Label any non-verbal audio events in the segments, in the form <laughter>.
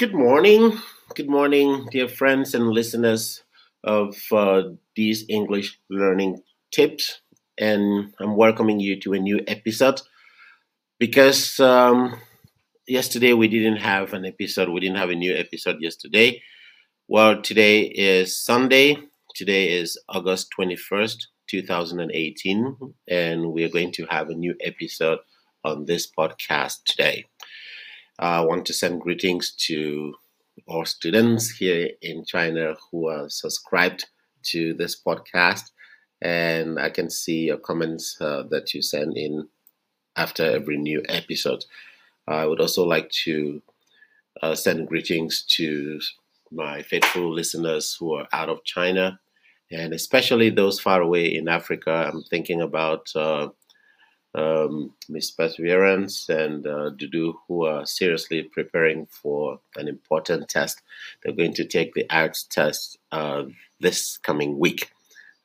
Good morning. Good morning, dear friends and listeners of uh, these English learning tips. And I'm welcoming you to a new episode because um, yesterday we didn't have an episode. We didn't have a new episode yesterday. Well, today is Sunday. Today is August 21st, 2018. And we're going to have a new episode on this podcast today. I want to send greetings to all students here in China who are subscribed to this podcast. And I can see your comments uh, that you send in after every new episode. I would also like to uh, send greetings to my faithful listeners who are out of China and especially those far away in Africa. I'm thinking about uh, um, Miss Perseverance and uh, Dudu, who are seriously preparing for an important test. They're going to take the IELTS test uh, this coming week.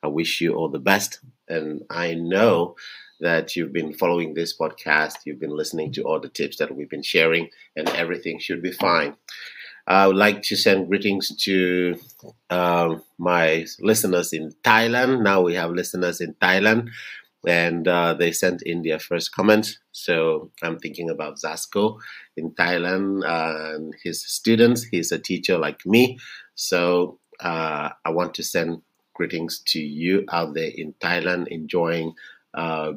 I wish you all the best. And I know that you've been following this podcast, you've been listening to all the tips that we've been sharing, and everything should be fine. I would like to send greetings to um, my listeners in Thailand. Now we have listeners in Thailand and uh, they sent in their first comment. So I'm thinking about Zasco in Thailand and his students. He's a teacher like me. So uh, I want to send greetings to you out there in Thailand enjoying uh,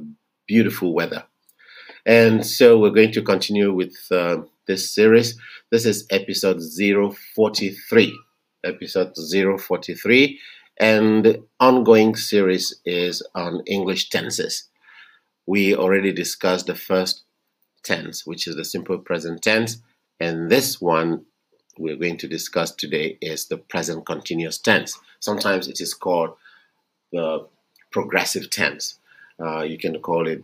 beautiful weather. And so we're going to continue with uh, this series. This is episode 043. Episode 043 and the ongoing series is on English tenses. We already discussed the first tense, which is the simple present tense, and this one we're going to discuss today is the present continuous tense. Sometimes it is called the progressive tense. Uh, you can call it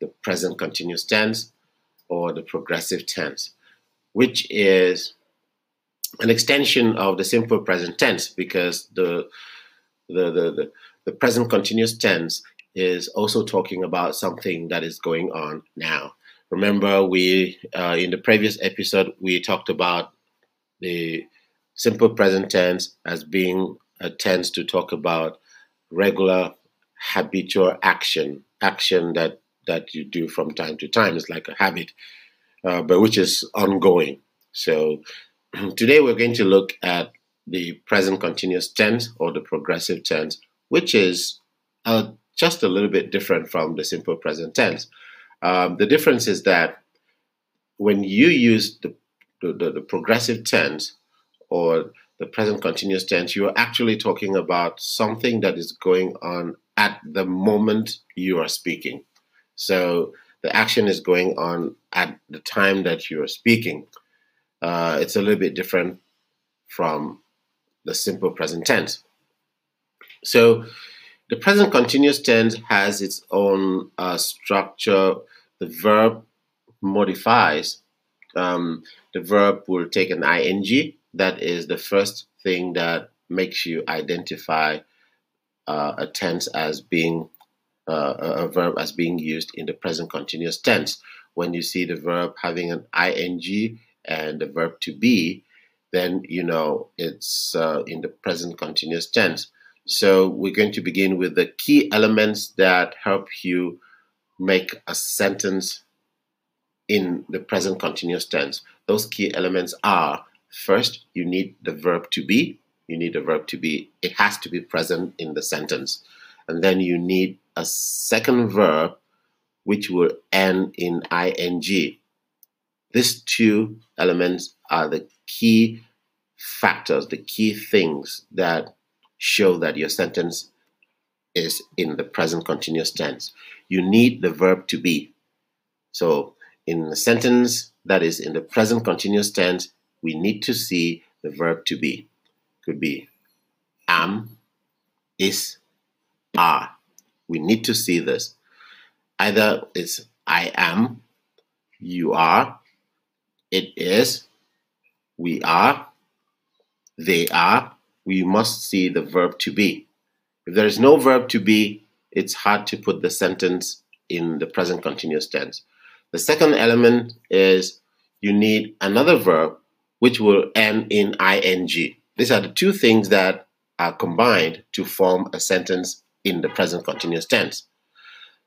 the present continuous tense or the progressive tense, which is an extension of the simple present tense because the the, the, the, the present continuous tense is also talking about something that is going on now. Remember, we uh, in the previous episode we talked about the simple present tense as being a tense to talk about regular habitual action, action that that you do from time to time. It's like a habit, uh, but which is ongoing. So <clears throat> today we're going to look at the present continuous tense or the progressive tense, which is uh, just a little bit different from the simple present tense. Um, the difference is that when you use the, the, the progressive tense or the present continuous tense, you are actually talking about something that is going on at the moment you are speaking. So the action is going on at the time that you are speaking. Uh, it's a little bit different from the simple present tense. So the present continuous tense has its own uh, structure. The verb modifies. Um, the verb will take an ing. That is the first thing that makes you identify uh, a tense as being uh, a verb as being used in the present continuous tense. When you see the verb having an ing and the verb to be, then you know it's uh, in the present continuous tense. So we're going to begin with the key elements that help you make a sentence in the present continuous tense. Those key elements are first, you need the verb to be. You need the verb to be. It has to be present in the sentence. And then you need a second verb which will end in ing. These two elements are the key factors, the key things that show that your sentence is in the present continuous tense. You need the verb to be. So, in a sentence that is in the present continuous tense, we need to see the verb to be. Could be am, is, are. We need to see this. Either it's I am, you are, it is, we are, they are, we must see the verb to be. If there is no verb to be, it's hard to put the sentence in the present continuous tense. The second element is you need another verb which will end in ing. These are the two things that are combined to form a sentence in the present continuous tense.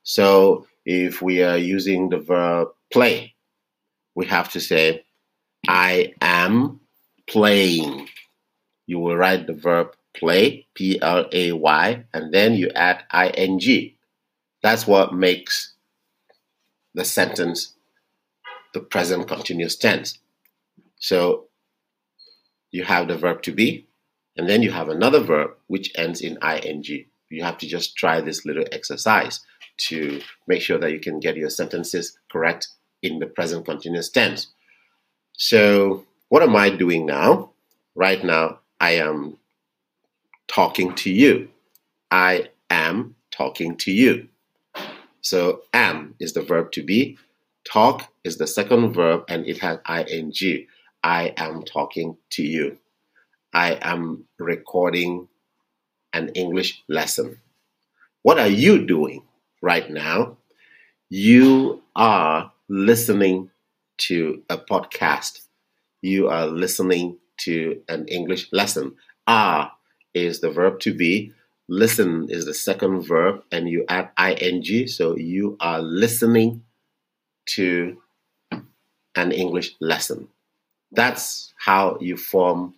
So if we are using the verb play, we have to say, I am playing. You will write the verb play, P L A Y, and then you add ing. That's what makes the sentence the present continuous tense. So you have the verb to be, and then you have another verb which ends in ing. You have to just try this little exercise to make sure that you can get your sentences correct in the present continuous tense. So, what am I doing now? Right now, I am talking to you. I am talking to you. So, am is the verb to be. Talk is the second verb and it has ing. I am talking to you. I am recording an English lesson. What are you doing right now? You are listening to a podcast. You are listening to an English lesson. Are is the verb to be. Listen is the second verb, and you add ing. So you are listening to an English lesson. That's how you form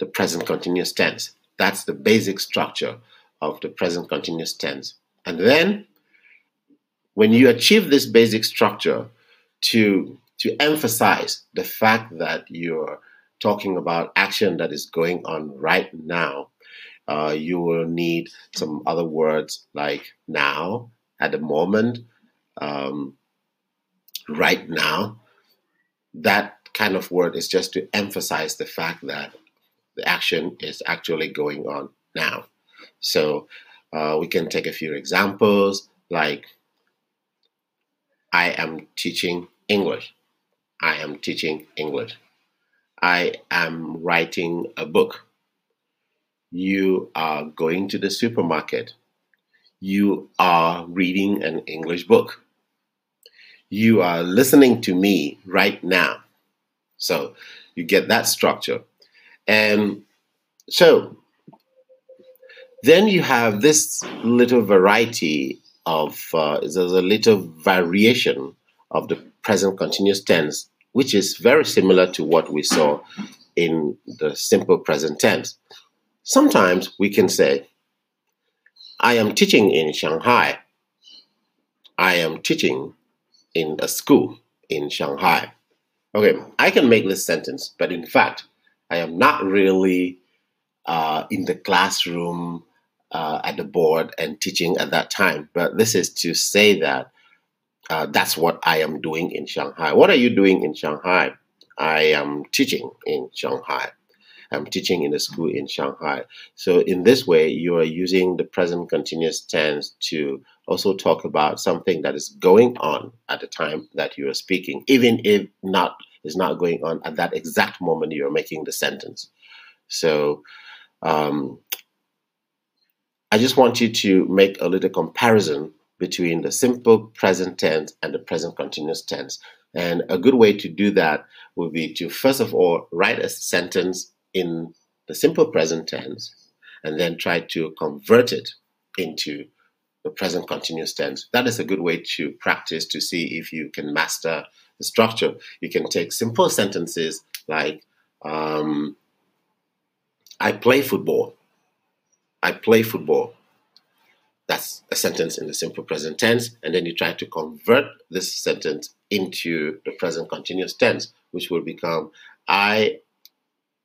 the present continuous tense. That's the basic structure of the present continuous tense. And then, when you achieve this basic structure to, to emphasize the fact that you're talking about action that is going on right now, uh, you will need some other words like now, at the moment, um, right now. That kind of word is just to emphasize the fact that the action is actually going on now. So uh, we can take a few examples like I am teaching English. I am teaching English. I am writing a book. You are going to the supermarket. You are reading an English book. You are listening to me right now. So you get that structure. And so then you have this little variety of, uh, there's a little variation of the present continuous tense which is very similar to what we saw in the simple present tense. Sometimes we can say, I am teaching in Shanghai. I am teaching in a school in Shanghai. Okay, I can make this sentence, but in fact, I am not really uh, in the classroom uh, at the board and teaching at that time. But this is to say that uh, that's what I am doing in Shanghai. What are you doing in Shanghai? I am teaching in Shanghai. I'm teaching in a school in Shanghai. So, in this way, you are using the present continuous tense to also talk about something that is going on at the time that you are speaking, even if not is not going on at that exact moment you are making the sentence. So, um, I just want you to make a little comparison between the simple present tense and the present continuous tense. And a good way to do that would be to first of all write a sentence in the simple present tense and then try to convert it into the present continuous tense. That is a good way to practice to see if you can master the structure. You can take simple sentences like, um, I play football. I play football. That's a sentence in the simple present tense. And then you try to convert this sentence into the present continuous tense, which will become I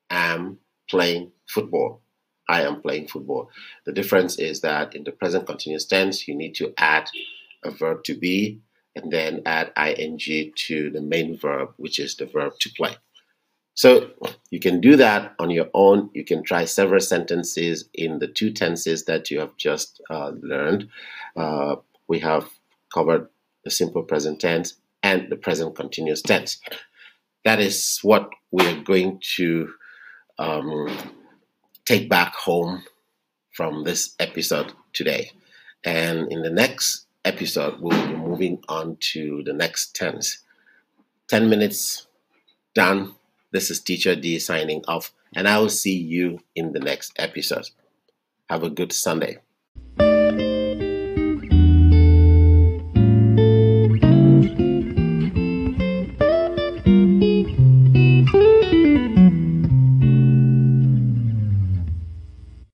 am playing football. I am playing football. The difference is that in the present continuous tense, you need to add a verb to be and then add ing to the main verb, which is the verb to play. So you can do that on your own. You can try several sentences in the two tenses that you have just uh, learned. Uh, we have covered the simple present tense and the present continuous tense. That is what we're going to um, take back home from this episode today. And in the next episode, we'll be moving on to the next tense. 10 minutes done This is Teacher D signing off, and I will see you in the next episode. Have a good Sunday.